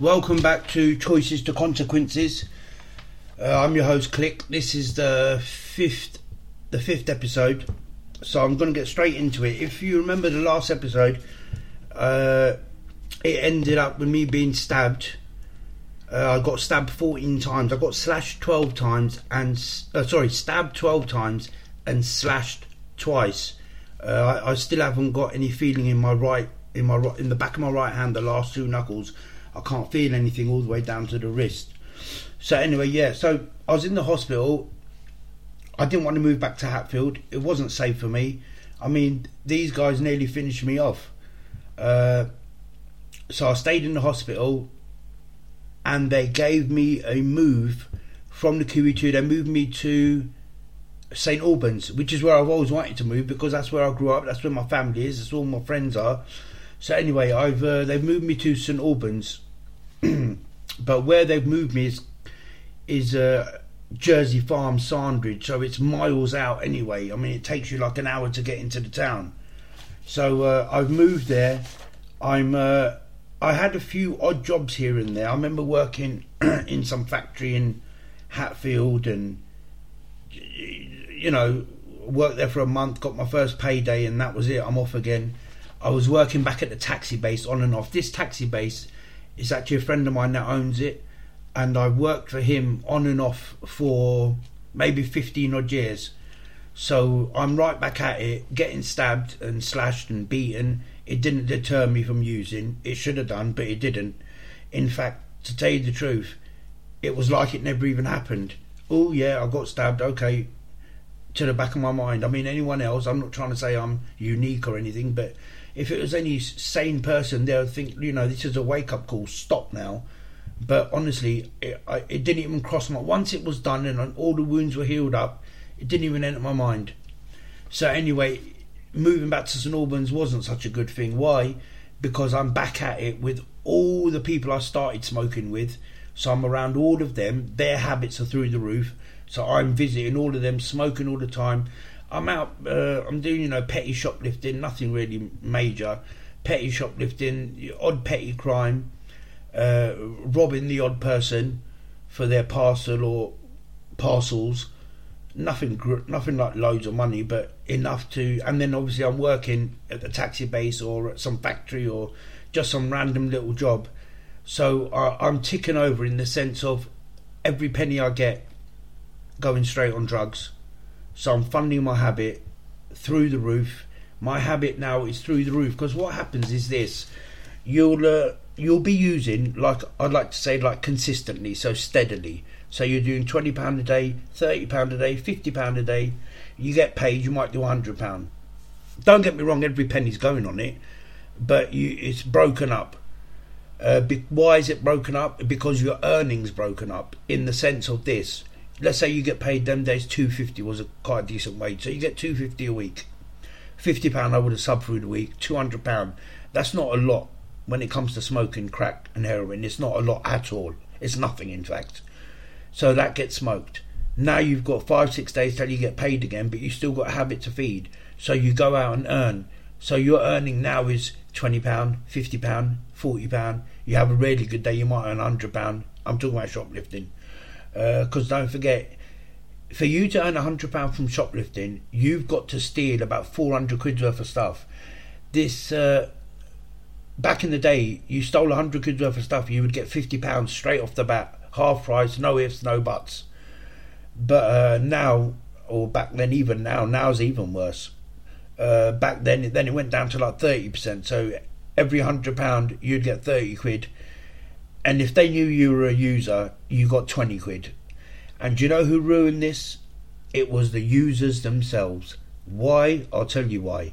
Welcome back to Choices to Consequences. Uh, I'm your host, Click. This is the fifth, the fifth episode. So I'm going to get straight into it. If you remember the last episode, uh, it ended up with me being stabbed. Uh, I got stabbed 14 times. I got slashed 12 times, and uh, sorry, stabbed 12 times and slashed twice. Uh, I, I, still haven't got any feeling in my right, in my in the back of my right hand, the last two knuckles. I can't feel anything all the way down to the wrist. So anyway, yeah. So I was in the hospital. I didn't want to move back to Hatfield. It wasn't safe for me. I mean, these guys nearly finished me off. Uh, so I stayed in the hospital, and they gave me a move from the QE2. They moved me to St Albans, which is where I've always wanted to move because that's where I grew up. That's where my family is. That's where all my friends are. So anyway, I've uh, they've moved me to St Albans, but where they've moved me is is uh, Jersey Farm, Sandridge. So it's miles out anyway. I mean, it takes you like an hour to get into the town. So uh, I've moved there. I'm uh, I had a few odd jobs here and there. I remember working in some factory in Hatfield and you know worked there for a month, got my first payday, and that was it. I'm off again. I was working back at the taxi base on and off. This taxi base is actually a friend of mine that owns it, and I worked for him on and off for maybe 15 odd years. So I'm right back at it, getting stabbed and slashed and beaten. It didn't deter me from using. It should have done, but it didn't. In fact, to tell you the truth, it was like it never even happened. Oh, yeah, I got stabbed. Okay, to the back of my mind. I mean, anyone else, I'm not trying to say I'm unique or anything, but if it was any sane person, they would think, you know, this is a wake up call. Stop now. But honestly, it, I, it didn't even cross my. Once it was done and all the wounds were healed up, it didn't even enter my mind. So anyway, moving back to St Albans wasn't such a good thing. Why? Because I'm back at it with all the people I started smoking with. So I'm around all of them. Their habits are through the roof. So I'm visiting all of them, smoking all the time. I'm out. Uh, I'm doing you know petty shoplifting, nothing really major. Petty shoplifting, odd petty crime, uh, robbing the odd person for their parcel or parcels. Nothing, nothing like loads of money, but enough to. And then obviously I'm working at the taxi base or at some factory or just some random little job. So uh, I'm ticking over in the sense of every penny I get going straight on drugs so I'm funding my habit through the roof. My habit now is through the roof because what happens is this: you'll uh, you'll be using like I'd like to say like consistently, so steadily. So you're doing twenty pound a day, thirty pound a day, fifty pound a day. You get paid. You might do hundred pound. Don't get me wrong; every penny's going on it, but you, it's broken up. Uh, be, why is it broken up? Because your earnings broken up in the sense of this let's say you get paid them days two fifty was a quite decent wage, so you get two fifty a week. Fifty pound I would have subbed through the week. Two hundred pound. That's not a lot when it comes to smoking crack and heroin. It's not a lot at all. It's nothing, in fact. So that gets smoked. Now you've got five six days till you get paid again, but you still got a habit to feed. So you go out and earn. So your earning now is twenty pound, fifty pound, forty pound. You have a really good day, you might earn hundred pound. I'm talking about shoplifting because uh, don't forget, for you to earn a hundred pound from shoplifting, you've got to steal about four hundred quid worth of stuff. This uh, back in the day, you stole a hundred quid worth of stuff, you would get fifty pounds straight off the bat, half price, no ifs, no buts. But uh, now, or back then, even now, now's even worse. Uh, back then, then it went down to like thirty percent. So every hundred pound, you'd get thirty quid and if they knew you were a user, you got 20 quid. And do you know who ruined this? It was the users themselves. Why? I'll tell you why.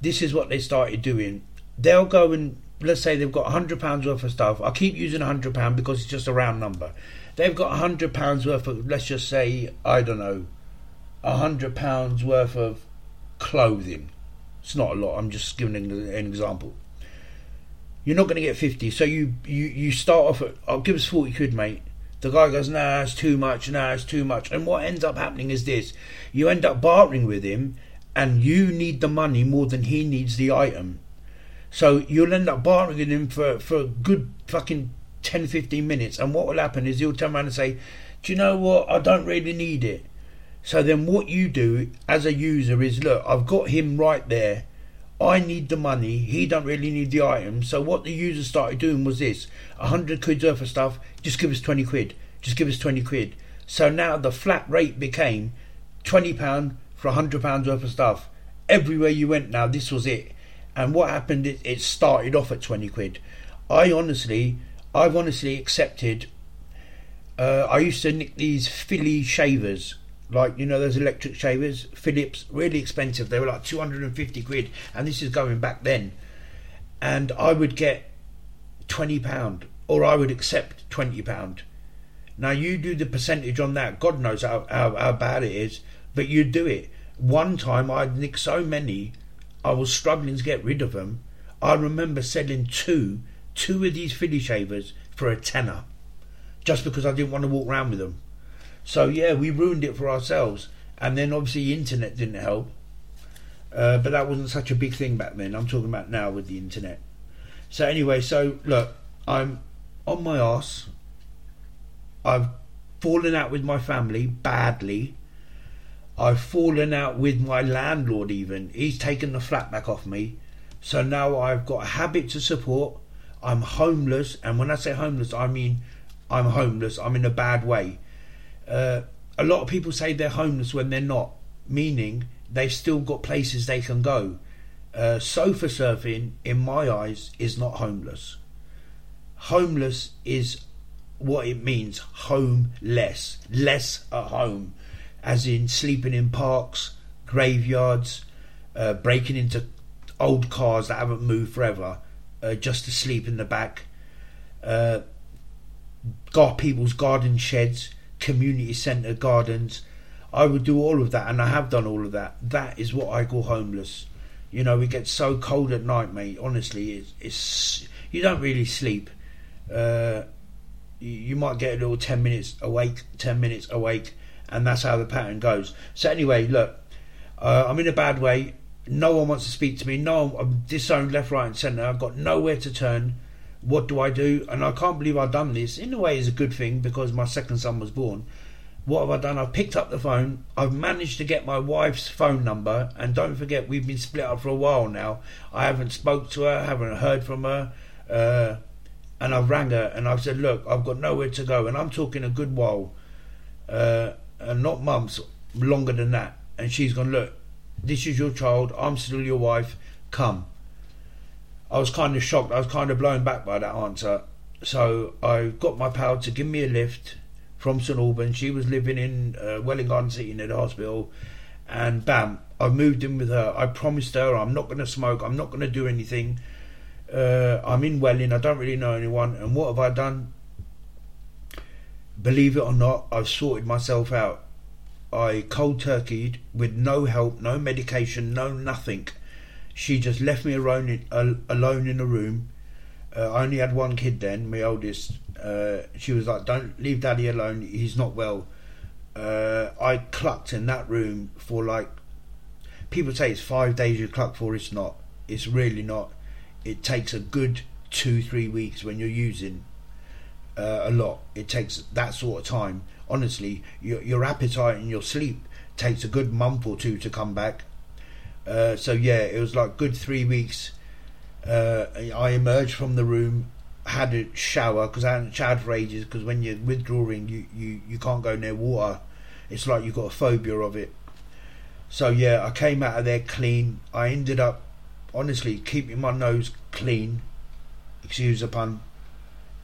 This is what they started doing. They'll go and let's say they've got hundred pounds worth of stuff. I keep using a hundred pound because it's just a round number. They've got a hundred pounds worth of let's just say I don't know, a hundred pounds worth of clothing. It's not a lot. I'm just giving an example you're not going to get 50. So you, you, you start off at, I'll give us 40 quid, mate. The guy goes, nah, it's too much, nah, it's too much. And what ends up happening is this you end up bartering with him, and you need the money more than he needs the item. So you'll end up bartering with him for, for a good fucking 10, 15 minutes, and what will happen is he'll turn around and say, "Do you know what? I don't really need it." So then, what you do as a user is, look, I've got him right there. I need the money. He don't really need the item. So what the user started doing was this: hundred quid worth of stuff. Just give us twenty quid. Just give us twenty quid. So now the flat rate became twenty pound for hundred pounds worth of stuff. Everywhere you went now, this was it. And what happened? It, it started off at twenty quid. I honestly, I've honestly accepted. Uh, I used to nick these Philly shavers like you know those electric shavers? Philips really expensive. They were like 250 quid and this is going back then. And i would get 20 pound or i would accept 20 pound. Now you do the percentage on that. God knows how, how, how bad it is but you do it. One time i'd nicked so many i was struggling to get rid of them i remember selling two two of these philly shavers for a tenner just because i didn't want to walk around with them so yeah, we ruined it for ourselves. And then obviously the internet didn't help. Uh, but that wasn't such a big thing back then. I'm talking about now with the internet. So anyway, so look, I'm on my ass. I've fallen out with my family badly. I've fallen out with my landlord even. He's taken the flat back off me. So now I've got a habit to support. I'm homeless, and when I say homeless, I mean I'm homeless. I'm in a bad way. Uh, a lot of people say they're homeless when they're not, meaning they've still got places they can go. Uh, sofa surfing, in my eyes, is not homeless. Homeless is what it means homeless, less at home, as in sleeping in parks, graveyards, uh, breaking into old cars that haven't moved forever uh, just to sleep in the back, uh, got people's garden sheds community centre gardens. I would do all of that, and I have done all of that. That is what I call homeless. You know, it gets so cold at night, mate. Honestly, it's, it's you don't really sleep. Uh, you, you might get a little ten minutes awake, ten minutes awake, and that's how the pattern goes. So anyway, look, uh, I'm in a bad way. No one wants to speak to me. No, one, I'm disowned left, right, and centre. I've got nowhere to turn what do I do? And I can't believe I've done this. In a way, it's a good thing because my second son was born. What have I done? I've picked up the phone. I've managed to get my wife's phone number, and don't forget we've been split up for a while now. I haven't spoke to her, haven't heard from her, uh, and I've rang her and I've said, look, I've got nowhere to go, and I'm talking a good while, uh, and not months, longer than that. And she's gone, look, this is your child. I'm still your wife. Come. I was kind of shocked. I was kind of blown back by that answer. So I got my pal to give me a lift from St Albans. She was living in uh, Garden City near the hospital, and bam, I moved in with her. I promised her I'm not going to smoke. I'm not going to do anything. Uh, I'm in Welwyn. I don't really know anyone. And what have I done? Believe it or not, I've sorted myself out. I cold turkeyed with no help, no medication, no nothing she just left me alone in, alone in a room. Uh, I only had one kid then, my oldest. Uh, she was like, "Don't leave Daddy alone. He's not well." Uh, I clucked in that room for like. People say it's five days you cluck for. It's not. It's really not. It takes a good two, three weeks when you're using uh, a lot. It takes that sort of time. Honestly, your your appetite and your sleep takes a good month or two to come back. Uh, so yeah, it was like good three weeks. Uh, I emerged from the room, had a shower because I hadn't showered for ages. Because when you're withdrawing, you, you you can't go near water. It's like you've got a phobia of it. So yeah, I came out of there clean. I ended up, honestly, keeping my nose clean. Excuse the pun.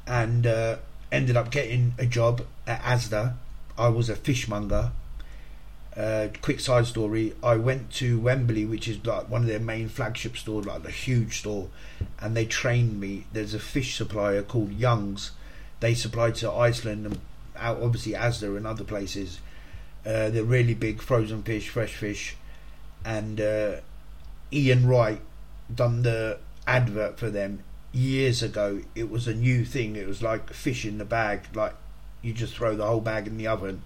And uh, ended up getting a job at ASDA. I was a fishmonger uh, quick side story. I went to Wembley, which is like one of their main flagship stores, like a huge store, and they trained me. There's a fish supplier called Young's. They supply to Iceland and out obviously Asda and other places. Uh, they're really big frozen fish, fresh fish, and uh, Ian Wright done the advert for them years ago. It was a new thing. It was like fish in the bag, like you just throw the whole bag in the oven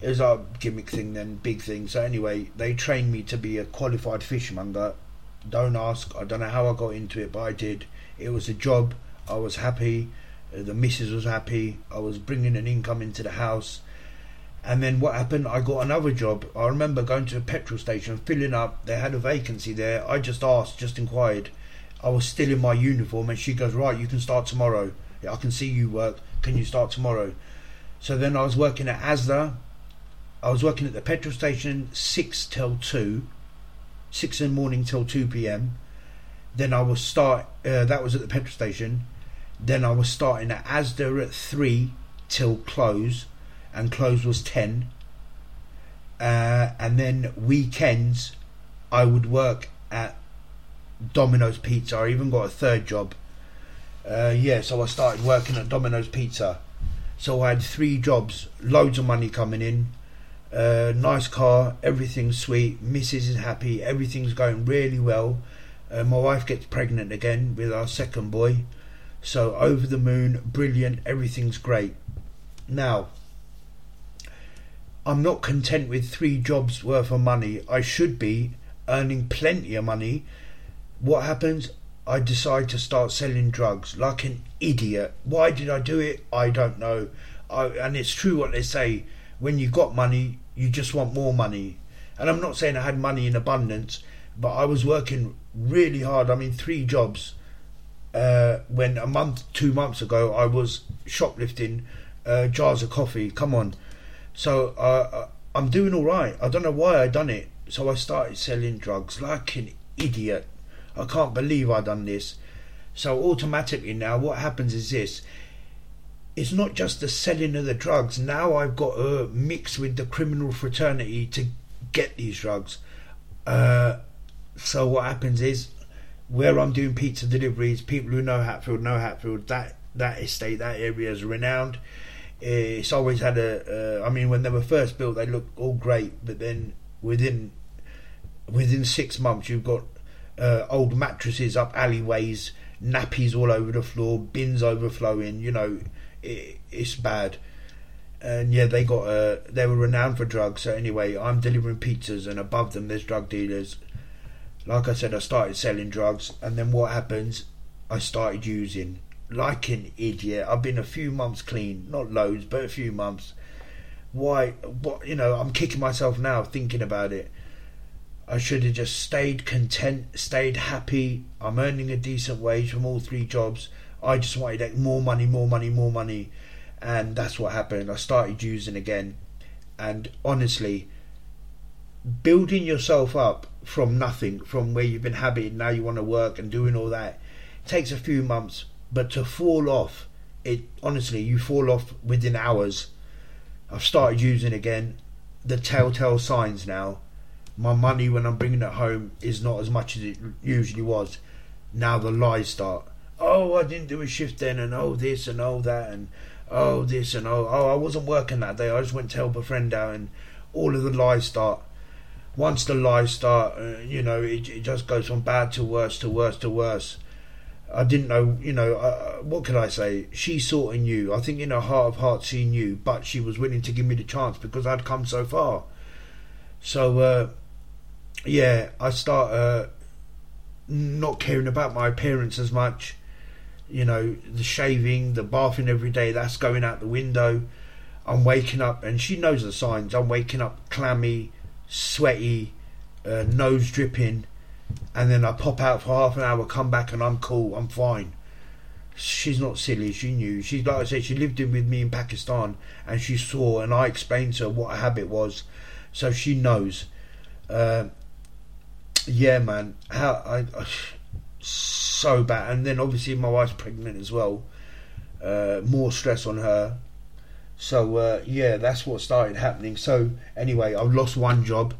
it was a gimmick thing then, big thing. So anyway, they trained me to be a qualified fishmonger. Don't ask. I don't know how I got into it, but I did. It was a job. I was happy. Uh, the missus was happy. I was bringing an income into the house. And then what happened? I got another job. I remember going to a petrol station, filling up. They had a vacancy there. I just asked, just inquired. I was still in my uniform, and she goes, "Right, you can start tomorrow. I can see you work. Can you start tomorrow?" So then I was working at ASDA. I was working at the petrol station six till two, six in the morning till two p.m. Then I was start. Uh, that was at the petrol station. Then I was starting at ASDA at three till close and close was 10. Uh, and then weekends, I would work at Domino's Pizza. I even got a third job. Uh, yeah, so I started working at Domino's Pizza. So I had three jobs, loads of money coming in, uh, nice car, everything's sweet, Mrs. is happy, everything's going really well. Uh, my wife gets pregnant again with our second boy. So over the moon, brilliant, everything's great. Now, I'm not content with three jobs worth of money. I should be earning plenty of money. What happens? I decide to start selling drugs like an idiot. Why did I do it? I don't know. I, and it's true what they say when you got money, you just want more money. And I'm not saying I had money in abundance, but I was working really hard. I mean, three jobs. Uh, when a month, two months ago, I was shoplifting uh, jars of coffee. Come on, so uh, uh, I'm doing all right. I don't know why I done it. So I started selling drugs like an idiot. I can't believe I done this. So automatically now, what happens is this: it's not just the selling of the drugs. Now I've got to mix with the criminal fraternity to get these drugs. Uh, so what happens is, where I'm doing pizza deliveries, people who know Hatfield know Hatfield. That that estate, that area is renowned it's always had a. Uh, I mean, when they were first built, they looked all great, but then within within six months, you've got uh, old mattresses up alleyways, nappies all over the floor, bins overflowing. You know, it, it's bad. And yeah, they got uh, they were renowned for drugs. So anyway, I'm delivering pizzas, and above them there's drug dealers. Like I said, I started selling drugs, and then what happens? I started using like an idiot. I've been a few months clean, not loads, but a few months. Why? What? You know, I'm kicking myself now thinking about it. I should have just stayed content, stayed happy. I'm earning a decent wage from all three jobs. I just wanted more money, more money, more money, and that's what happened. I started using again, and honestly, building yourself up from nothing, from where you've been happy, now you want to work and doing all that, takes a few months but to fall off, it honestly, you fall off within hours. I've started using again the telltale signs now. My money when I'm bringing it home is not as much as it usually was. Now the lies start. Oh, I didn't do a shift then, and oh this and oh that, and oh this and oh oh I wasn't working that day. I just went to help a friend out, and all of the lies start. Once the lies start, uh, you know, it, it just goes from bad to worse to worse to worse. I didn't know, you know, uh, what could I say? She saw in knew. I think in her heart of hearts she knew, but she was willing to give me the chance because I'd come so far. So, uh, yeah, I start uh, not caring about my appearance as much. You know, the shaving, the bathing every day, that's going out the window. I'm waking up, and she knows the signs. I'm waking up clammy, sweaty, uh, nose dripping and then I pop out for half an hour, come back, and I'm cool. I'm fine. She's not silly. She knew. She's like I said. She lived in with me in Pakistan, and she saw, and I explained to her what a habit was, so she knows. Uh, yeah, man. How I, I, so bad, and then obviously my wife's pregnant as well. Uh, more stress on her. So uh, yeah, that's what started happening. So anyway, I've lost one job.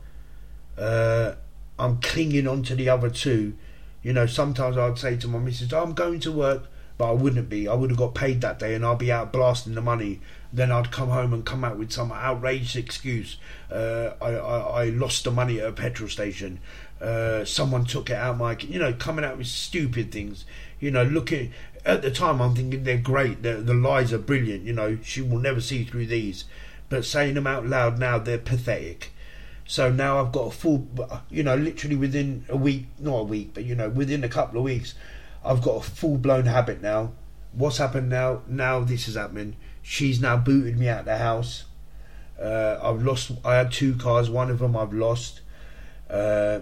Uh, I'm clinging on to the other two. You know, sometimes I'd say to my missus, oh, I'm going to work, but I wouldn't be. I would have got paid that day and I'd be out blasting the money. Then I'd come home and come out with some outrageous excuse. Uh, I, I, I, lost the money at a petrol station. Uh, someone took it out my, you know, coming out with stupid things. You know, looking at the time, I'm thinking they're great. The lies are brilliant. You know, she will never see through these. But saying them out loud now, they're pathetic. So now I've got a full, you know, literally within a week, not a week, but you know, within a couple of weeks, I've got a full blown habit now what's happened now? Now this is happening. She's now booted me out the house. Uh, I've lost. I had two cars. One of them I've lost. Uh,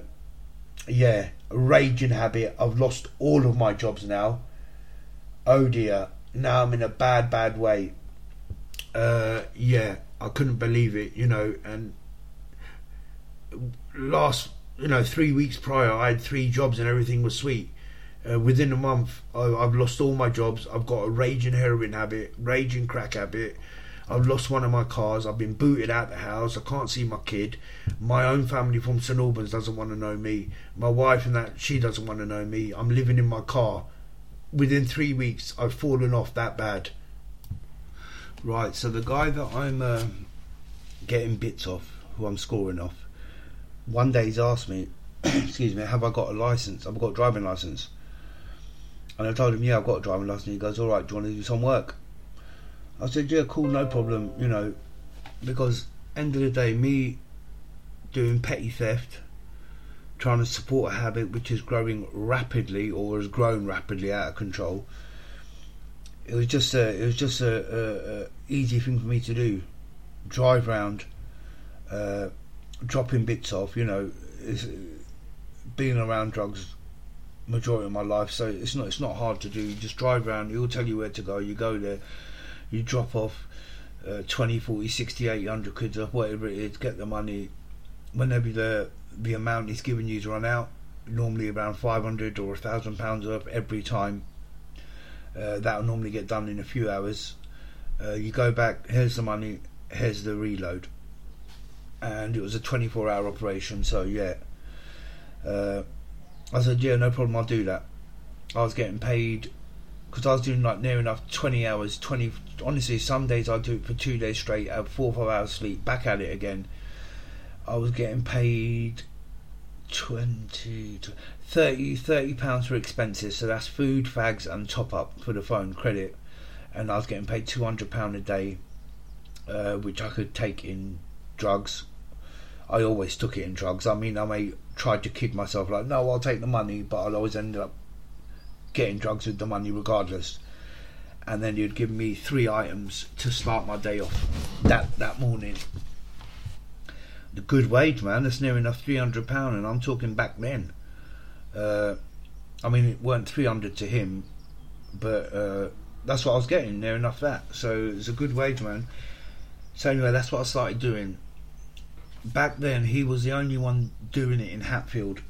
yeah, raging habit. I've lost all of my jobs now. Oh dear. Now I'm in a bad, bad way. Uh, yeah, I couldn't believe it. You know, and last, you know, three weeks prior, I had three jobs and everything was sweet. Uh, within a month, I, I've lost all my jobs. I've got a raging heroin habit, raging crack habit. I've lost one of my cars. I've been booted out the house. I can't see my kid. My own family from St Albans doesn't want to know me. My wife and that she doesn't want to know me. I'm living in my car. Within three weeks, I've fallen off that bad. Right. So the guy that I'm uh, getting bits off, who I'm scoring off, one day he's asked me, "Excuse me, have I got a license? I've got a driving license." And I told him, "Yeah, I've got a driving license." He goes, "All right, do you want to do some work?" I said, yeah, cool, no problem, you know, because end of the day, me doing petty theft, trying to support a habit which is growing rapidly or has grown rapidly out of control. It was just a, it was just a, a, a easy thing for me to do. Drive round, uh, dropping bits off, you know, being around drugs majority of my life, so it's not it's not hard to do. You just drive around, he'll tell you where to go, you go there you drop off uh, 20, 40, 60, 800 quid or whatever it is, get the money. Whenever the the amount he's giving you to run out, normally around 500 or a thousand pounds up every time. Uh, that'll normally get done in a few hours. Uh, you go back, here's the money, here's the reload. And it was a 24 hour operation, so yeah. Uh, I said, yeah, no problem, I'll do that. I was getting paid because I was doing like near enough 20 hours 20 honestly some days I'd do it for two days straight have four or five hours sleep back at it again. I was getting paid 20 30 30 pounds for expenses so that's food fags and top up for the phone credit. And I was getting paid 200 pound a day uh, which I could take in drugs. I always took it in drugs. I mean I may tried to kid myself like no I'll take the money but I'll always end up getting drugs with the money regardless. And then you'd give me three items to start my day off that that morning. The good wage, man. That's near enough three hundred pound, and I'm talking back then. Uh, I mean, it weren't three hundred to him, but uh, that's what I was getting. Near enough that. So it's a good wage, man. So anyway, that's what I started doing. Back then, he was the only one doing it in Hatfield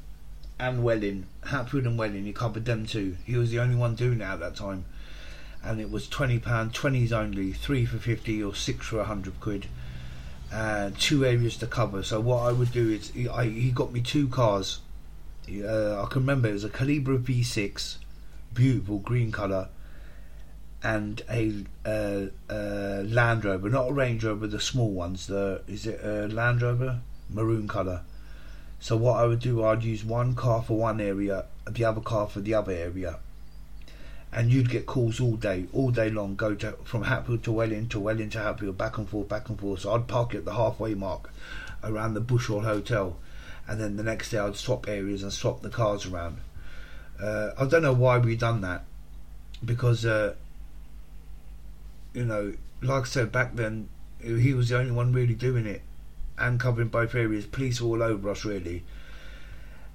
and Welwyn, Hatfield and Welwyn, he covered them too. He was the only one doing it at that time. And it was £20, 20s only, 3 for 50 or 6 for 100 quid. And two areas to cover. So what I would do is, he, I, he got me two cars. Uh, I can remember it was a Calibra V6, beautiful green colour, and a uh, uh, Land Rover, not a Range Rover, the small ones. The is it a Land Rover, maroon colour so what I would do, I'd use one car for one area, the other car for the other area, and you'd get calls all day, all day long. Go to from Hatfield to Welwyn to Welwyn to Hatfield, back and forth, back and forth. So I'd park at the halfway mark around the Bush Hall Hotel, and then the next day I'd swap areas and swap the cars around. Uh, I don't know why we done that, because uh, you know, like I said back then, he was the only one really doing it and covering both areas. Police are all over us, really.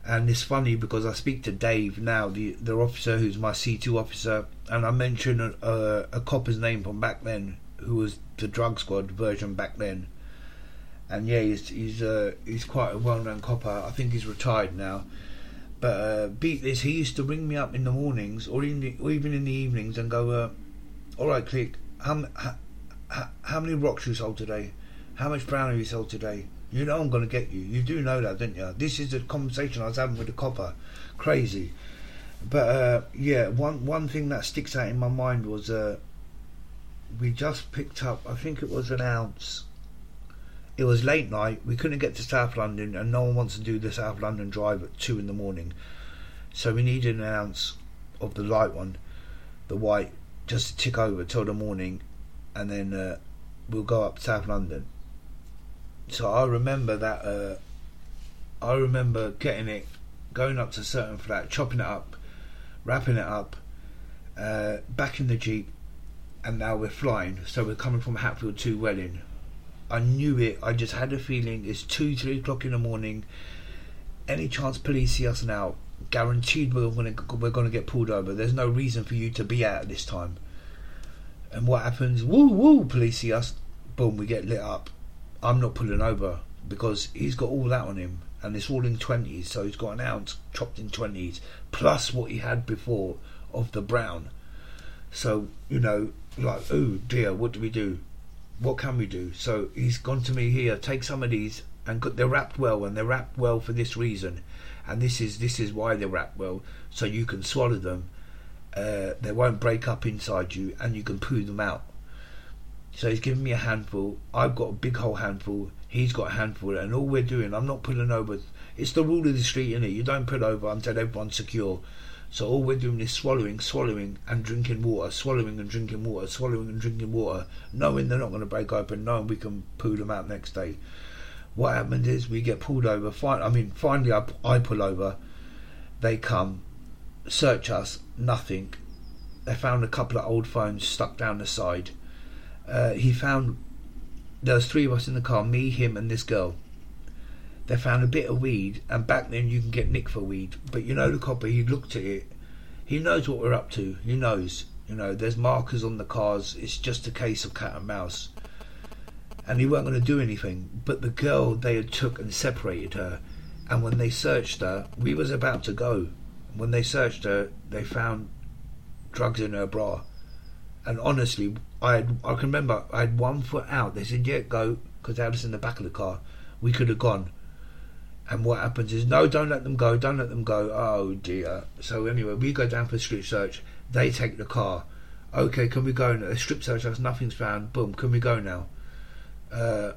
And it's funny because I speak to Dave now, the the officer who's my C2 officer, and I mention a, a, a copper's name from back then, who was the drug squad version back then. And yeah, he's he's uh, he's quite a well-known copper. I think he's retired now. But uh, beat this, he used to ring me up in the mornings or, in the, or even in the evenings and go, uh, "All right, click. How, how, how many rocks you sold today? How much brown have you sold today? You know I'm going to get you. You do know that, don't you? This is the conversation I was having with the copper. Crazy. But uh, yeah, one one thing that sticks out in my mind was uh, we just picked up. I think it was an ounce. It was late night. We couldn't get to South London, and no one wants to do the South London drive at two in the morning. So we needed an ounce of the light one, the white, just to tick over till the morning, and then uh, we'll go up South London so I remember that. Uh, I remember getting it, going up to certain flat, chopping it up, wrapping it up, uh, back in the jeep, and now we're flying. So we're coming from Hatfield to Welwyn. I knew it. I just had a feeling it's two, three o'clock in the morning. Any chance police see us now? Guaranteed we're going to we're going to get pulled over. There's no reason for you to be out at this time. And what happens? Woo woo! Police see us. Boom! We get lit up. I'm not pulling over because he's got all that on him, and it's all in twenties. So he's got an ounce chopped in twenties plus what he had before of the brown. So you know, like, oh dear, what do we do? What can we do? So he's gone to me here. Take some of these, and they're wrapped well, and they're wrapped well for this reason, and this is this is why they're wrapped well, so you can swallow them. Uh, they won't break up inside you, and you can poo them out. So he's given me a handful. I've got a big whole handful. He's got a handful, and all we're doing, I'm not pulling over. It's the rule of the street, innit? You don't pull over until everyone's secure. So all we're doing is swallowing, swallowing, and drinking water, swallowing and drinking water, swallowing and drinking water, knowing they're not going to break open, knowing we can poo them out next day. What happened is we get pulled over. I mean, finally I, I pull over. They come, search us, nothing. They found a couple of old phones stuck down the side. Uh, he found those three of us in the car, me, him, and this girl. They found a bit of weed, and back then you can get nick for weed. But you know the copper, he looked at it. He knows what we're up to. He knows. You know, there's markers on the cars. It's just a case of cat and mouse. And he weren't going to do anything. But the girl, they had took and separated her. And when they searched her, we was about to go. When they searched her, they found drugs in her bra. And honestly, I had, I can remember I had one foot out. They said, "Yeah, go," because had us in the back of the car. We could have gone. And what happens is, no, don't let them go, don't let them go. Oh dear. So anyway, we go down for a strip search. They take the car. Okay, can we go now? A strip search us, nothing's found. Boom, can we go now? Uh,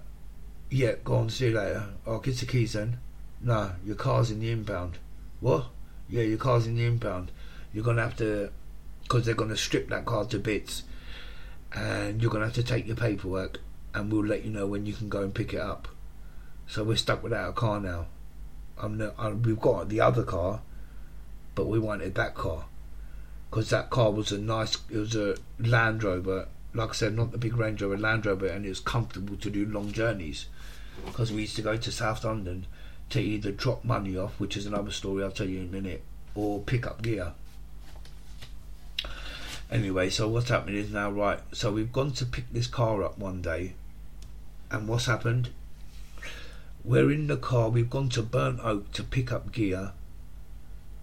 yeah, go on, see you later. I'll get the keys then. No, your car's in the impound. What? Yeah, your car's in the impound. You're gonna have to, because they're gonna strip that car to bits, and you're gonna have to take your paperwork, and we'll let you know when you can go and pick it up. So we're stuck without a car now. I'm no, I, we've got the other car, but we wanted that car because that car was a nice. It was a Land Rover. Like I said, not the big Range Rover, Land Rover, and it was comfortable to do long journeys. Because we used to go to South London to either drop money off, which is another story I'll tell you in a minute, or pick up gear. Anyway, so what's happening is now right. So we've gone to pick this car up one day, and what's happened? We're in the car. We've gone to Burnt Oak to pick up gear,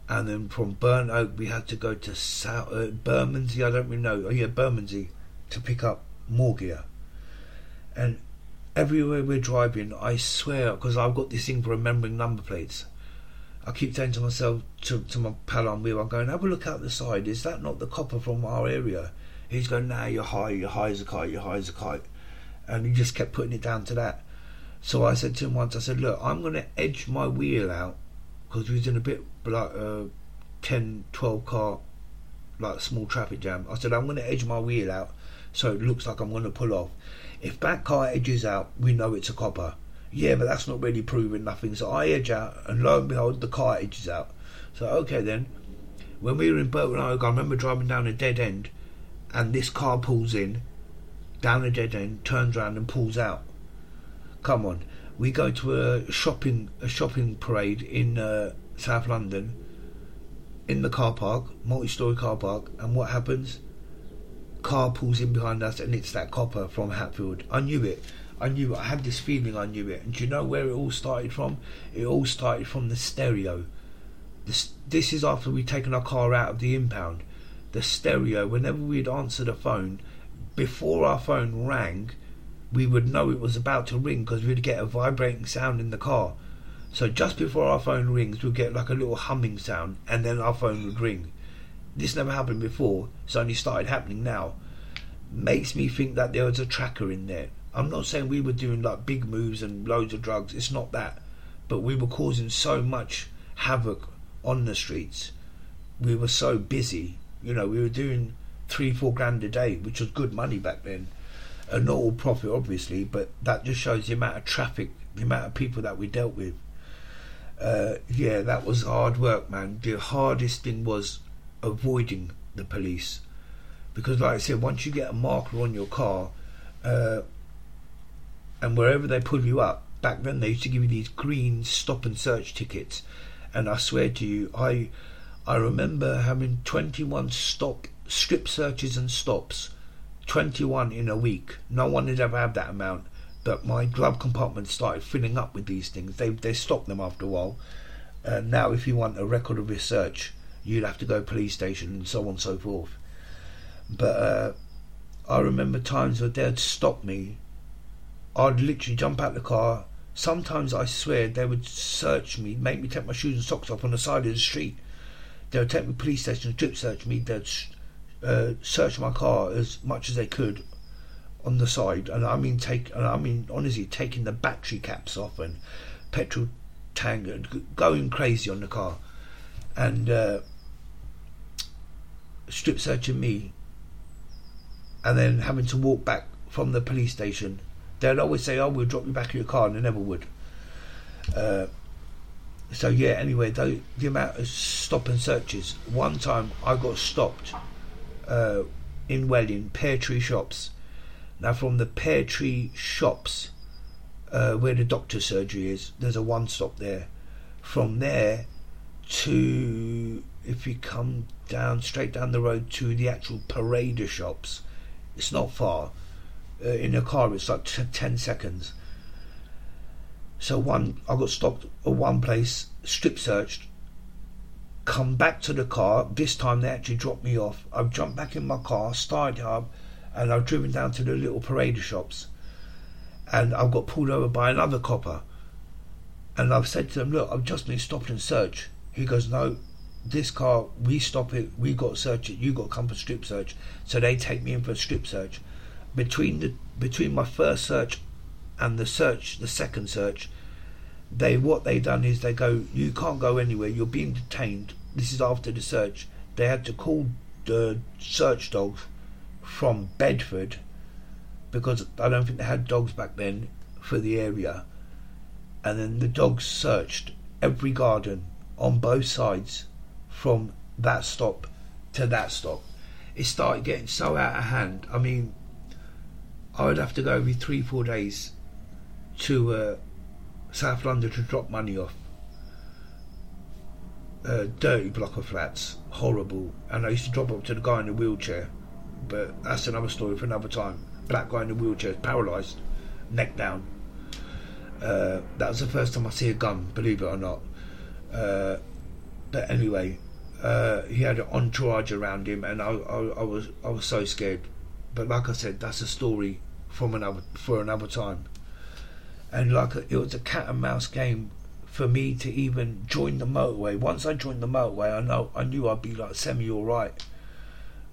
and then from Burnt Oak we had to go to South uh, Bermondsey. I don't really know. Oh yeah, Bermondsey to pick up more gear. And everywhere we're driving, I swear, because I've got this thing for remembering number plates. I keep saying to myself, to, to my pal on wheel, I'm going, have a look out the side. Is that not the copper from our area? He's going, nah, you're high, you're high as a kite, you're high as a kite. And he just kept putting it down to that. So I said to him once, I said, look, I'm going to edge my wheel out because we was in a bit like a 10, 12 car, like small traffic jam. I said, I'm going to edge my wheel out so it looks like I'm going to pull off. If that car edges out, we know it's a copper. Yeah, but that's not really proving nothing. So I edge out, and lo and behold, the car edges out. So okay then. When we were in Burton I remember driving down a dead end, and this car pulls in, down a dead end, turns around and pulls out. Come on, we go to a shopping a shopping parade in uh, South London, in the car park, multi-story car park, and what happens? Car pulls in behind us, and it's that copper from Hatfield. I knew it. I knew. I had this feeling I knew it. And do you know where it all started from? It all started from the stereo. This, this is after we'd taken our car out of the impound. The stereo, whenever we'd answer the phone, before our phone rang, we would know it was about to ring because we'd get a vibrating sound in the car. So just before our phone rings, we'd get like a little humming sound, and then our phone would ring. This never happened before. It's only started happening now. Makes me think that there was a tracker in there. I'm not saying we were doing like big moves and loads of drugs. It's not that, but we were causing so much havoc on the streets. We were so busy. You know, we were doing three, four grand a day, which was good money back then a not all profit, obviously, but that just shows the amount of traffic, the amount of people that we dealt with. Uh, yeah, that was hard work, man. The hardest thing was avoiding the police. because, like I said, once you get a marker on your car, uh, and wherever they pull you up, back then they used to give you these green stop and search tickets, and I swear to you, I I remember having 21 stop strip searches and stops, 21 in a week. No one had ever had that amount, but my glove compartment started filling up with these things. They they stopped them after a while. Uh, now, if you want a record of your search, you'd have to go police station and so on and so forth. But uh, I remember times where they'd stop me. I'd literally jump out the car. Sometimes I swear they would search me, make me take my shoes and socks off on the side of the street. They would take me to police station, strip search me. They'd uh, search my car as much as they could on the side, and I mean take, and I mean honestly taking the battery caps off and petrol tank, and going crazy on the car, and uh, strip searching me, and then having to walk back from the police station. They'd always say, "Oh, we'll drop you back in your car," and they never would. Uh, so yeah. Anyway, the, the amount of stop and searches. One time I got stopped uh, in Welwyn, Pear Tree Shops. Now, from the Pear Tree Shops, uh, where the doctor's surgery is, there's a one stop there. From there to, if you come down, straight down the road to the actual Parader shops, it's not far. Uh, in a car, it's like t- 10 seconds. So one, I got stopped at one place, strip searched, come back to the car. This time they actually dropped me off. I've jumped back in my car, started up, and I've driven down to the little Parader shops. And I've got pulled over by another copper. And I've said to them, Look, I've just been stopped and searched. He goes, No, this car, we stop it, we got to search it, you got to come for strip search. So they take me in for a strip search. Between the between my first search and the search, the second search, they what they done is they go, you can't go anywhere. You're being detained this is after the search, they had to call the search dogs from Bedford because I don't think they had dogs back then for the area. And then the dogs searched every garden on both sides from that stop to that stop. It started getting so out of hand. I mean, I would have to go every three, four days to uh, South London to drop money off a dirty block of flats, horrible. And I used to drop up to the guy in the wheelchair, but that's another story for another time. Black guy in the wheelchair, paralysed, neck down. Uh, that was the first time I see a gun, believe it or not. Uh, but anyway, uh, he had an entourage around him, and I, I, I, was I was so scared. But like I said, that's a story from another for another time. And like it was a cat and mouse game for me to even join the motorway. Once I joined the motorway, I know I knew I'd be like semi all right,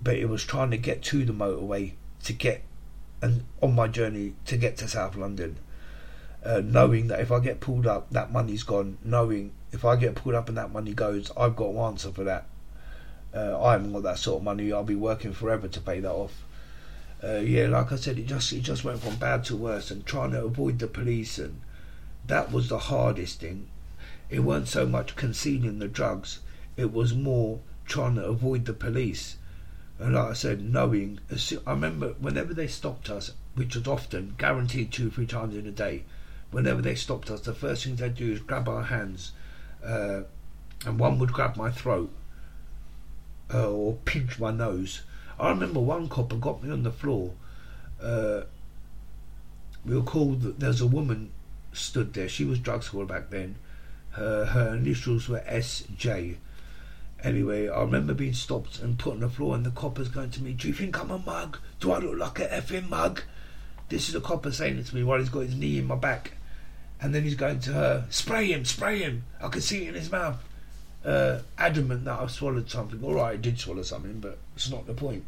but it was trying to get to the motorway to get and on my journey to get to South London, uh, knowing that if I get pulled up, that money's gone. Knowing if I get pulled up and that money goes, I've got an answer for that. Uh, I haven't got that sort of money. I'll be working forever to pay that off. Uh, yeah, like I said, it just it just went from bad to worse, and trying to avoid the police and that was the hardest thing. It weren't so much concealing the drugs, it was more trying to avoid the police. And like I said, knowing, I remember whenever they stopped us, which was often, guaranteed two or three times in a day, whenever they stopped us, the first thing they'd do is grab our hands, uh, and one would grab my throat uh, or pinch my nose. I remember one copper got me on the floor. Uh, we were called, there's a woman stood there. She was drug squad back then. Her her initials were S.J. Anyway, I remember being stopped and put on the floor, and the copper's going to me, Do you think I'm a mug? Do I look like a effing mug? This is the copper saying it to me while he's got his knee in my back. And then he's going to her, Spray him, spray him. I can see it in his mouth. Uh, adamant that I've swallowed something. Alright, I did swallow something, but it's not the point.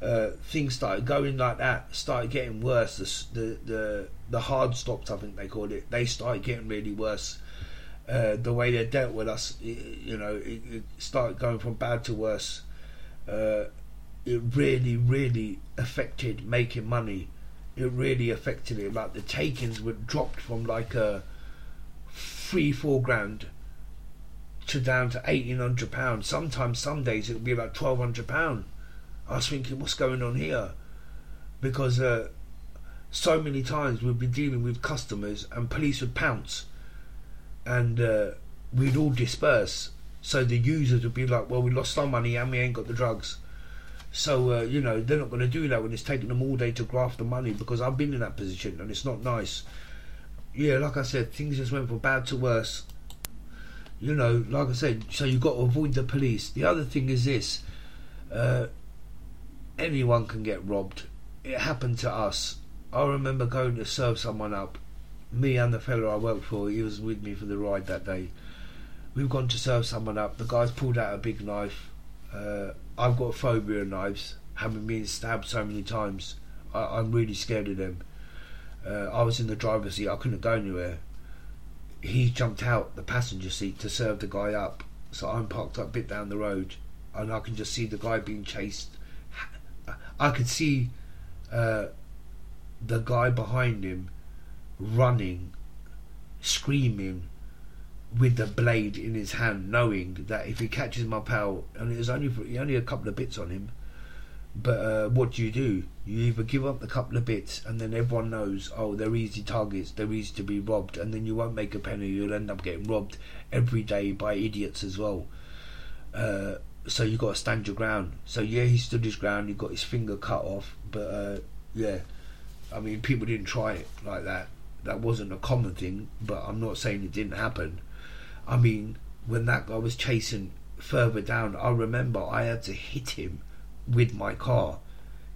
Uh, things started going like that, started getting worse. The, the, the the hard stops, I think they called it. They started getting really worse. Uh, the way they dealt with us, it, you know, it, it, started going from bad to worse. Uh, it really, really affected making money. It really affected it. Like the takings were dropped from like a three, four grand to down to eighteen hundred pounds. Sometimes, some days it would be about twelve hundred pound I was thinking, what's going on here? Because uh, so many times we'd be dealing with customers and police would pounce and uh, we'd all disperse. So the users would be like, well, we lost our money and we ain't got the drugs. So, uh, you know, they're not going to do that when it's taking them all day to graft the money because I've been in that position and it's not nice. Yeah, like I said, things just went from bad to worse. You know, like I said, so you've got to avoid the police. The other thing is this uh, anyone can get robbed. It happened to us. I remember going to serve someone up. Me and the fellow I worked for, he was with me for the ride that day. We've gone to serve someone up. The guy's pulled out a big knife. Uh, I've got a phobia of knives, having been stabbed so many times. I, am really scared of them. Uh, I was in the driver's seat, I couldn't go anywhere. He jumped out the passenger seat to serve the guy up, so I'm parked up a bit down the road, and I can just see the guy being chased. I could see uh, the guy behind him running, screaming, with the blade in his hand, knowing that if he catches my pal, and it was only only a couple of bits on him, but uh, what do you do? You either give up the couple of bits, and then everyone knows, oh, they're easy targets, they're easy to be robbed, and then you won't make a penny. You'll end up getting robbed every day by idiots as well. Uh, so you got to stand your ground. So yeah, he stood his ground. He got his finger cut off, but uh, yeah, I mean, people didn't try it like that. That wasn't a common thing, but I'm not saying it didn't happen. I mean, when that guy was chasing further down, I remember I had to hit him with my car.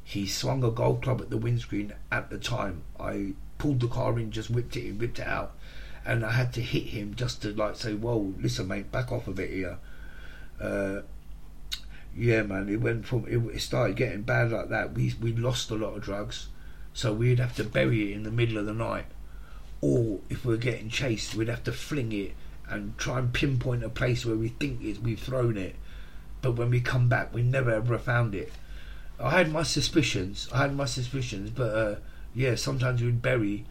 He swung a golf club at the windscreen at the time. I pulled the car in, just whipped it in, whipped it out, and I had to hit him just to like say, "Whoa, listen, mate, back off a bit here." Uh, yeah, man, it went from it started getting bad like that. We we lost a lot of drugs, so we'd have to bury it in the middle of the night, or if we we're getting chased, we'd have to fling it and try and pinpoint a place where we think is we've thrown it. But when we come back, we never ever found it. I had my suspicions. I had my suspicions, but uh, yeah, sometimes we'd bury,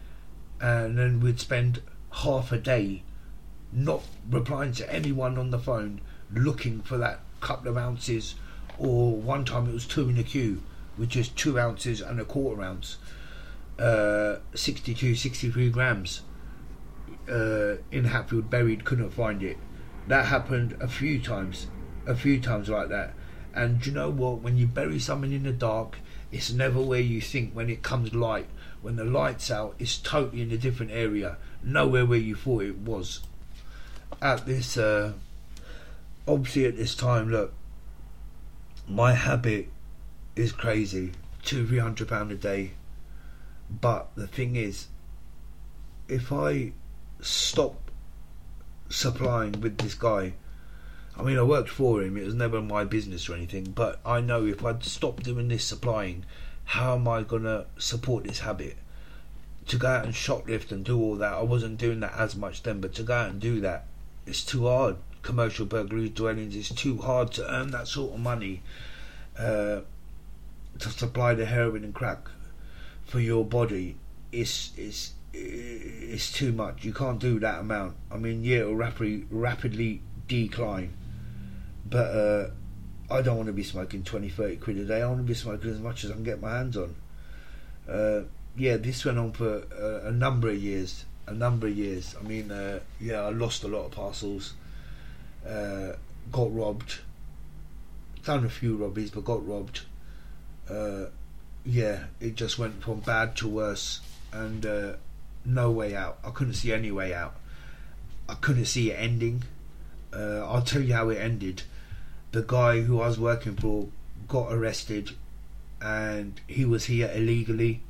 and then we'd spend half a day not replying to anyone on the phone, looking for that couple of ounces. Or one time it was two in a queue, which is two ounces and a quarter ounce, uh, 62, 63 grams uh, in Hatfield buried, couldn't find it. That happened a few times, a few times like that. And do you know what? When you bury something in the dark, it's never where you think when it comes light. When the light's out, it's totally in a different area, nowhere where you thought it was. At this, uh, obviously, at this time, look, my habit is crazy two, three hundred pound a day. But the thing is, if I stop supplying with this guy. I mean, I worked for him. It was never my business or anything. But I know if I'd stop doing this supplying, how am I gonna support this habit? To go out and shoplift and do all that, I wasn't doing that as much then. But to go out and do that, it's too hard. Commercial burglary dwellings, it's too hard to earn that sort of money uh, to supply the heroin and crack for your body. It's it's it's too much. You can't do that amount. I mean, yeah, it'll rapidly rapidly decline, but uh, I don't want to be smoking 20, 30 quid a day. I want to be smoking as much as I can get my hands on. Uh, yeah, this went on for a, a, number of years. A number of years. I mean, uh, yeah, I lost a lot of parcels. Uh, got robbed. Done a few robberies, but got robbed. Uh, yeah, it just went from bad to worse, and uh, no way out. I couldn't see any way out. I couldn't see it ending. I'll tell you how it ended. The guy who I was working for got arrested and he was here illegally.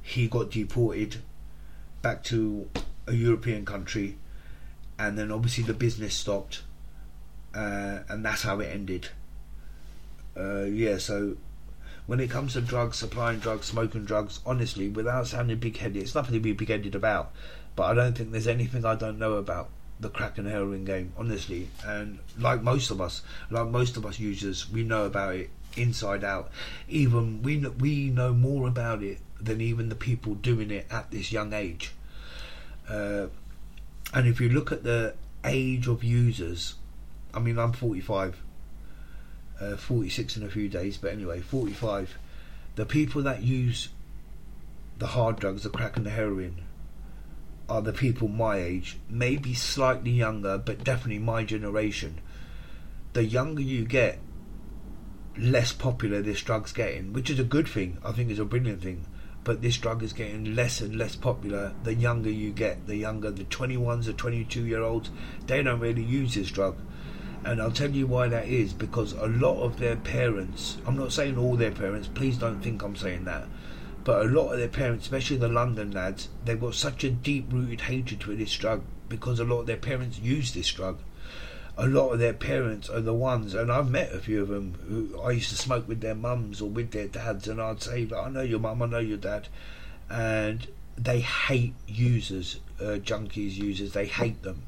He got deported back to a European country and then obviously the business stopped uh, and that's how it ended. Uh, yeah, so when it comes to drugs, supplying drugs, smoking drugs, honestly, without sounding big headed, it's nothing to be big headed about. But I don't think there's anything I don't know about the crack and heroin game, honestly. And like most of us, like most of us users, we know about it inside out. Even we know, we know more about it than even the people doing it at this young age. Uh, and if you look at the age of users, I mean, I'm 45. uh, 46 in a few days, but anyway, 45. The people that use the hard drugs, the crack and the heroin, are the people my age, maybe slightly younger, but definitely my generation. The younger you get, less popular this drug's getting, which is a good thing. I think it's a brilliant thing. But this drug is getting less and less popular the younger you get. The younger, the 21s, the 22 year olds, they don't really use this drug. And I'll tell you why that is because a lot of their parents, I'm not saying all their parents, please don't think I'm saying that, but a lot of their parents, especially the London lads, they've got such a deep rooted hatred for this drug because a lot of their parents use this drug a lot of their parents are the ones, and I've met a few of them who I used to smoke with their mums or with their dads, and I'd say, "I know your mum, I know your dad," and they hate users, uh, junkies, users. They hate them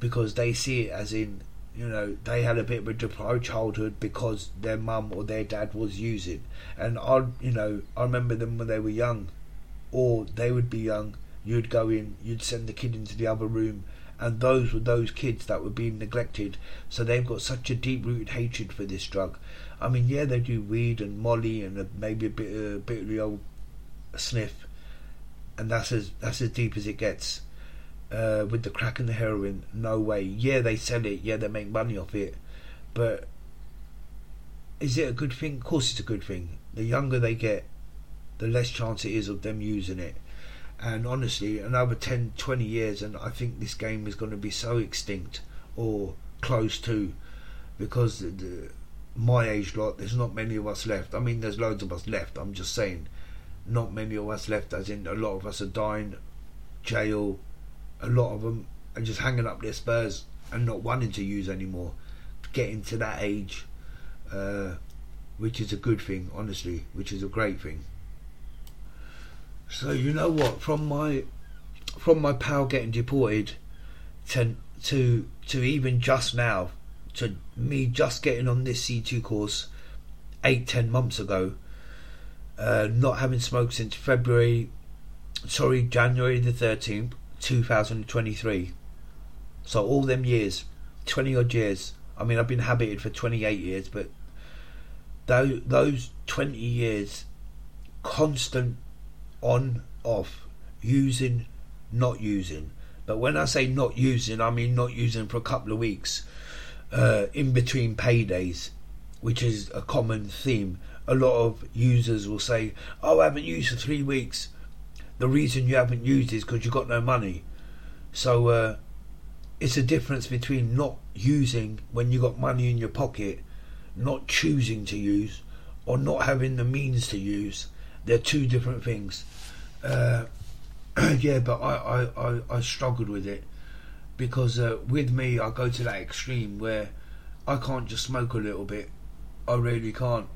because they see it as in, you know, they had a bit of a deprived childhood because their mum or their dad was using, and I, you know, I remember them when they were young, or they would be young. You'd go in, you'd send the kid into the other room and those were those kids that were being neglected. So they've got such a deep rooted hatred for this drug. I mean, yeah, they do weed and molly and a, maybe a bit, a bit of the old sniff, and that's as that's as deep as it gets. Uh, with the crack and the heroin, no way. Yeah, they sell it. Yeah, they make money off it, but is it a good thing? Of course, it's a good thing. The younger they get, the less chance it is of them using it and honestly another 10 20 years and i think this game is going to be so extinct or close to because the, the, my age lot there's not many of us left i mean there's loads of us left i'm just saying not many of us left as in a lot of us are dying jail a lot of them are just hanging up their spurs and not wanting to use anymore getting to that age uh, which is a good thing honestly which is a great thing so you know what? From my from my pal getting deported to to to even just now to me just getting on this C two course eight ten months ago, uh, not having smoked since February, sorry January the thirteenth, two thousand twenty three. So all them years, twenty odd years. I mean, I've been habited for twenty eight years, but those those twenty years, constant on, off, using, not using. But when I say not using, I mean not using for a couple of weeks uh, in between paydays, which is a common theme. A lot of users will say, Oh, I haven't used for three weeks. The reason you haven't used is because you've got no money. So uh, it's a difference between not using when you've got money in your pocket, not choosing to use, or not having the means to use they're two different things. Uh, yeah, but I, I, I, I, struggled with it because uh, with me, I go to that extreme where I can't just smoke a little bit. I really can't.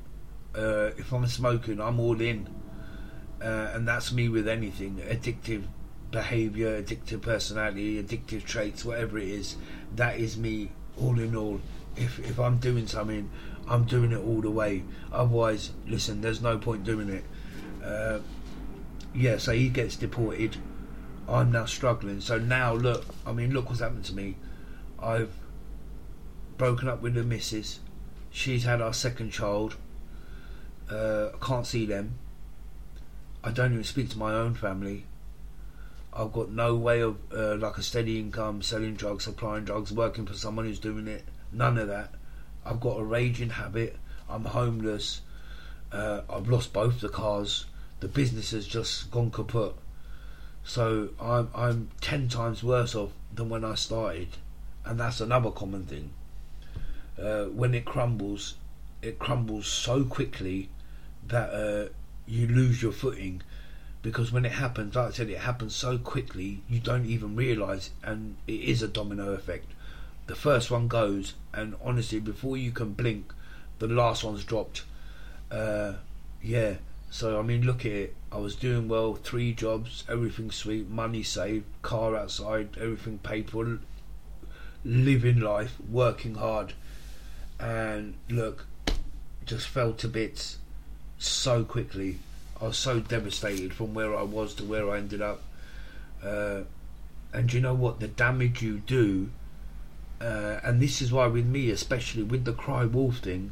Uh, if I'm smoking, I'm all in. Uh, and that's me with anything addictive behavior, addictive personality, addictive traits, whatever it is. That is me all in all. If, if I'm doing something, I'm doing it all the way. Otherwise, listen, there's no point doing it. Uh, yeah, so he gets deported. I'm now struggling. So now, look, I mean, look what's happened to me. I've broken up with the missus. She's had our second child. Uh, I can't see them. I don't even speak to my own family. I've got no way of uh, like a steady income, selling drugs, supplying drugs, working for someone who's doing it. None of that. I've got a raging habit. I'm homeless. Uh, I've lost both the cars the business has just gone kaput. So I'm I'm ten times worse off than when I started, and that's another common thing. Uh, when it crumbles, it crumbles so quickly that uh, you lose your footing. Because when it happens, like I said, it happens so quickly you don't even realise, and it is a domino effect. The first one goes, and honestly, before you can blink, the last one's dropped. Uh, yeah, so I mean, look at it. I was doing well, three jobs, everything sweet, money saved, car outside, everything paid for, living life, working hard, and look, just fell to bits so quickly. I was so devastated from where I was to where I ended up. Uh, and you know what? The damage you do uh, and this is why with me, especially with the cry wolf thing,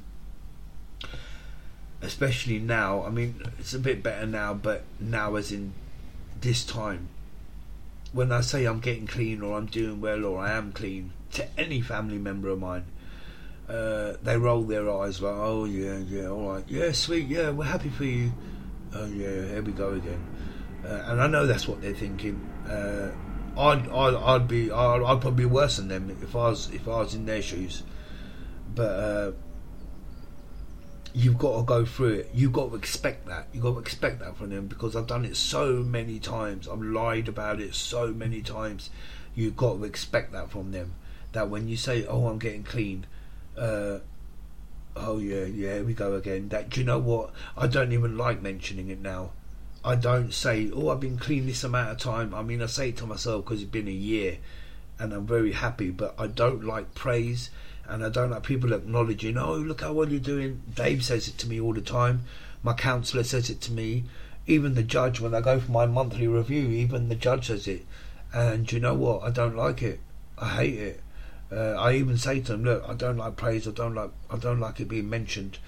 especially now. I mean, it's a bit better now, but now as in this time, when I say I'm getting clean or I'm doing well or I am clean to any family member of mine, uh, they roll their eyes like, "Oh yeah, yeah, all right, yeah, sweet, yeah, we're happy for you." Oh yeah, here we go again, uh, and I know that's what they're thinking. Uh, I'd, I'd, I'd be, I'd, I'd, probably be worse than them if I was, if I was in their shoes. But uh, you've got to go through it. You've got to expect that. You've got to expect that from them because I've done it so many times. I've lied about it so many times. You've got to expect that from them. That when you say, "Oh, I'm getting clean," uh, oh yeah, yeah, here we go again. That do you know what? I don't even like mentioning it now. I don't say, "Oh, I've been clean this amount of time." I mean, I say it to myself because it's been a year, and I'm very happy. But I don't like praise and I don't like people acknowledging, oh, look how well you're doing. Dave says it to me all the time. My counsellor says it to me. Even the judge, when I go for my monthly review, even the judge says it. And you know what? I don't like it. I hate it. Uh, I even say to them, look, I don't like praise. I don't like. I don't like it being mentioned.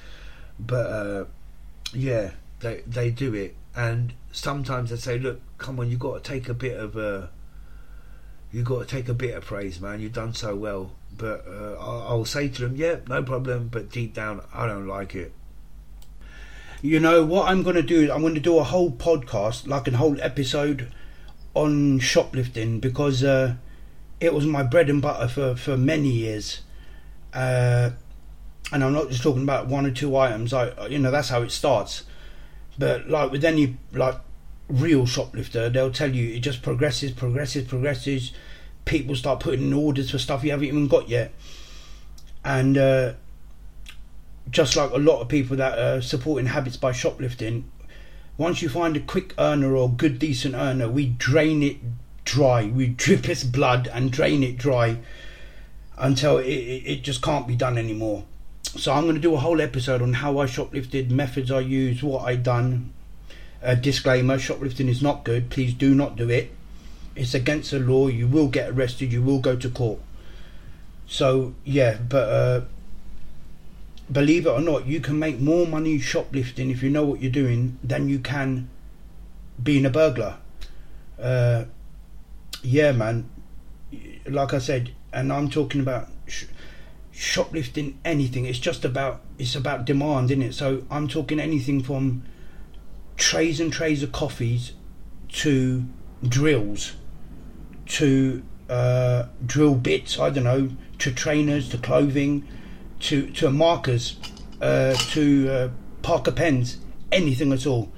But uh, yeah, they they do it, and sometimes they say, look, come on, you got to take a bit of a. You got to take a bit of praise, man. You've done so well but uh, I'll say to them, yeah, no problem. But deep down, I don't like it. You know what I'm going to do? I'm going to do a whole podcast, like a whole episode on shoplifting because uh, it was my bread and butter for, for many years. Uh, and I'm not just talking about one or two items. I, you know, that's how it starts. But like with any like real shoplifter, they'll tell you it just progresses, progresses, progresses people start putting in orders for stuff you haven't even got yet. And uh, just like a lot of people that are supporting habits by shoplifting, once you find a quick earner or good decent earner, we drain it dry. We drip its blood and drain it dry until it, it just can't be done anymore. So I'm going to do a whole episode on how I shoplifted, methods I used, what I done. A disclaimer: shoplifting is not good. Please do not do it it's against the law. You will get arrested. You will go to court. So yeah, but uh, believe it or not, you can make more money shoplifting if you know what you're doing than you can being a burglar. Uh, yeah, man. Like I said, and I'm talking about sh- shoplifting anything. It's just about it's about demand, isn't it? So I'm talking anything from trays and trays of coffees to drills to uh, drill bits, I don't know, to trainers, to clothing, to to markers, uh, to uh, Parker pens, anything at all.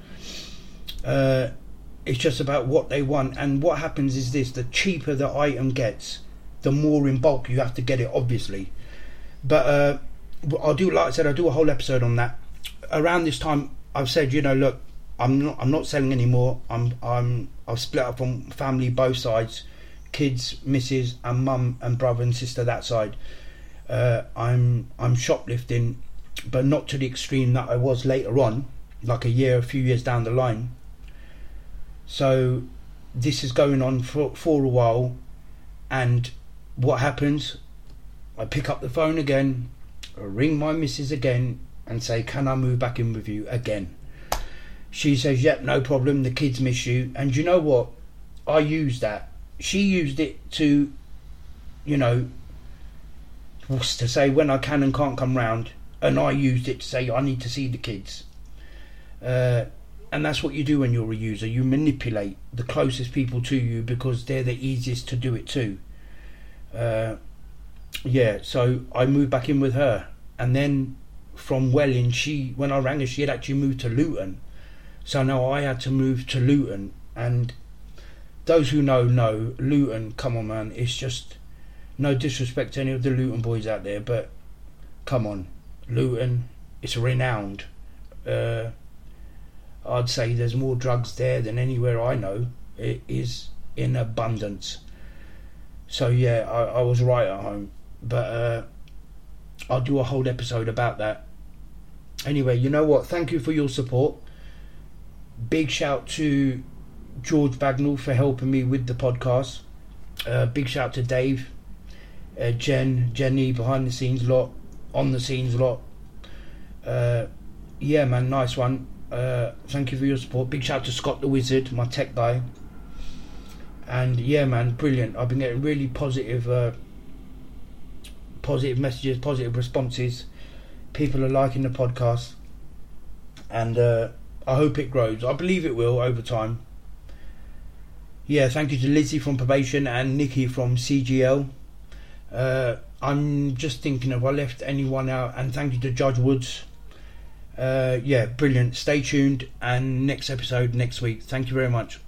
It's just about what they want, and what happens is this: the cheaper the item gets, the more in bulk you have to get it, obviously. But uh, I'll do, like I said, I'll do a whole episode on that. Around this time, I've said, you know, look, I'm not, I'm not selling anymore. I'm, I'm, I've split up from family both sides kids, missus, and mum and brother and sister that side. Uh, I'm I'm shoplifting, but not to the extreme that I was later on, like a year, a few years down the line. So this is going on for for a while, and what happens? I pick up the phone again, ring my missus again, and say, "Can I move back in with you again?" She says, "Yep, no problem. The kids miss you." And you know what? I use that she used it to, you know, to say when I can and can't come round, and I used it to say I need to see the kids. Uh, and that's what you do when you're a user. You manipulate the closest people to you because they're the easiest to do it to. Uh, yeah, so I moved back in with her, and then from Welwyn, she when I rang her, she had actually moved to Luton. So now I had to move to Luton, and those who know know Luton. Come on, man. It's just no disrespect to any of the Luton boys out there, but come on, Luton. It's renowned. Uh, I'd say there's more drugs there than anywhere I know. It is in abundance. So yeah, I, I was right at home, but uh, I'll do a whole episode about that. Anyway, you know what? Thank you for your support. Big shout to George Bagnall for helping me with the podcast. Uh, big shout to Dave. uh, Jen, Jenny, behind the scenes lot, on the scenes lot. Uh, yeah, man, nice one. Uh, thank you for your support. Big shout out to Scott the Wizard, my tech guy. And yeah, man, brilliant. I've been getting really positive, uh, positive messages, positive responses. People are liking the podcast, and uh, I hope it grows. I believe it will over time. Yeah, thank you to Lizzie from probation and Nikki from CGL. Uh, I'm just thinking if I left anyone out, and thank you to Judge Woods. Uh, yeah, brilliant. Stay tuned, and next episode next week. Thank you very much.